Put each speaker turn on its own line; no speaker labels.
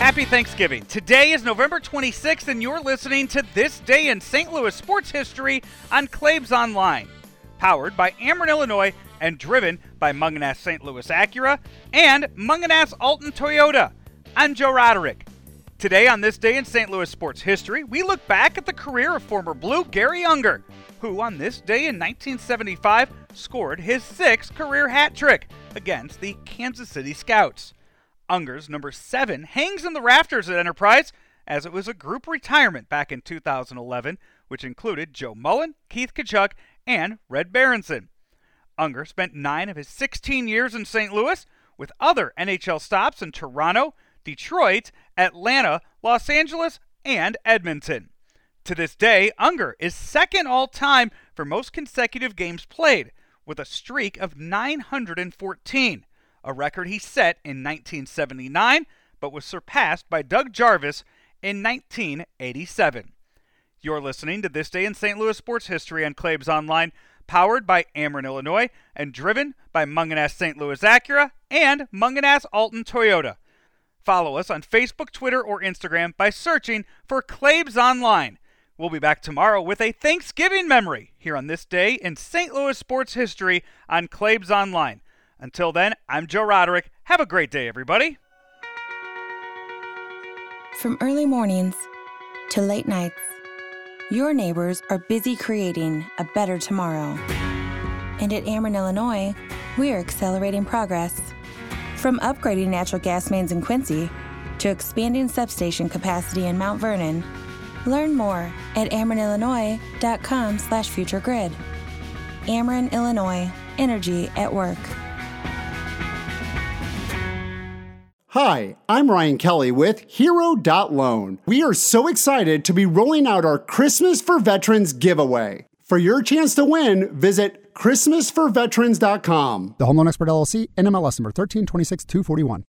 Happy Thanksgiving. Today is November 26th, and you're listening to This Day in St. Louis Sports History on Claves Online. Powered by Ameren, Illinois, and driven by Mungenast St. Louis Acura and Mungenast Alton Toyota. I'm Joe Roderick. Today on This Day in St. Louis Sports History, we look back at the career of former Blue Garry Unger, who on this day in 1975 scored his sixth career hat trick against the Kansas City Scouts. Unger's number seven hangs in the rafters at Enterprise, as it was a group retirement back in 2011, which included Joe Mullen, Keith Tkachuk, and Red Berenson. Unger spent nine of his 16 years in St. Louis, with other NHL stops in Toronto, Detroit, Atlanta, Los Angeles, and Edmonton. To this day, Unger is second all time for most consecutive games played, with a streak of 914 a record he set in 1979 but was surpassed by Doug Jarvis in 1987. You're listening to This Day in St. Louis Sports History on Claves Online, powered by Ameren, Illinois, and driven by Mungenast St. Louis Acura and Mungenast Alton Toyota. Follow us on Facebook, Twitter, or Instagram by searching for Claves Online. We'll be back tomorrow with a Thanksgiving memory here on this day in St. Louis sports history on Claves Online. Until then, I'm Joe Roderick. Have a great day, everybody.
From early mornings to late nights, your neighbors are busy creating a better tomorrow. And at Ameren, Illinois, we are accelerating progress. From upgrading natural gas mains in Quincy to expanding substation capacity in Mount Vernon, learn more at amerenillinois.com slash futuregrid. Ameren, Illinois, energy at work.
Hi, I'm Ryan Kelly with Hero.loan. We are so excited to be rolling out our Christmas for Veterans giveaway. For your chance to win, visit ChristmasForVeterans.com.
The Home Loan Expert LLC, NMLS number 1326241.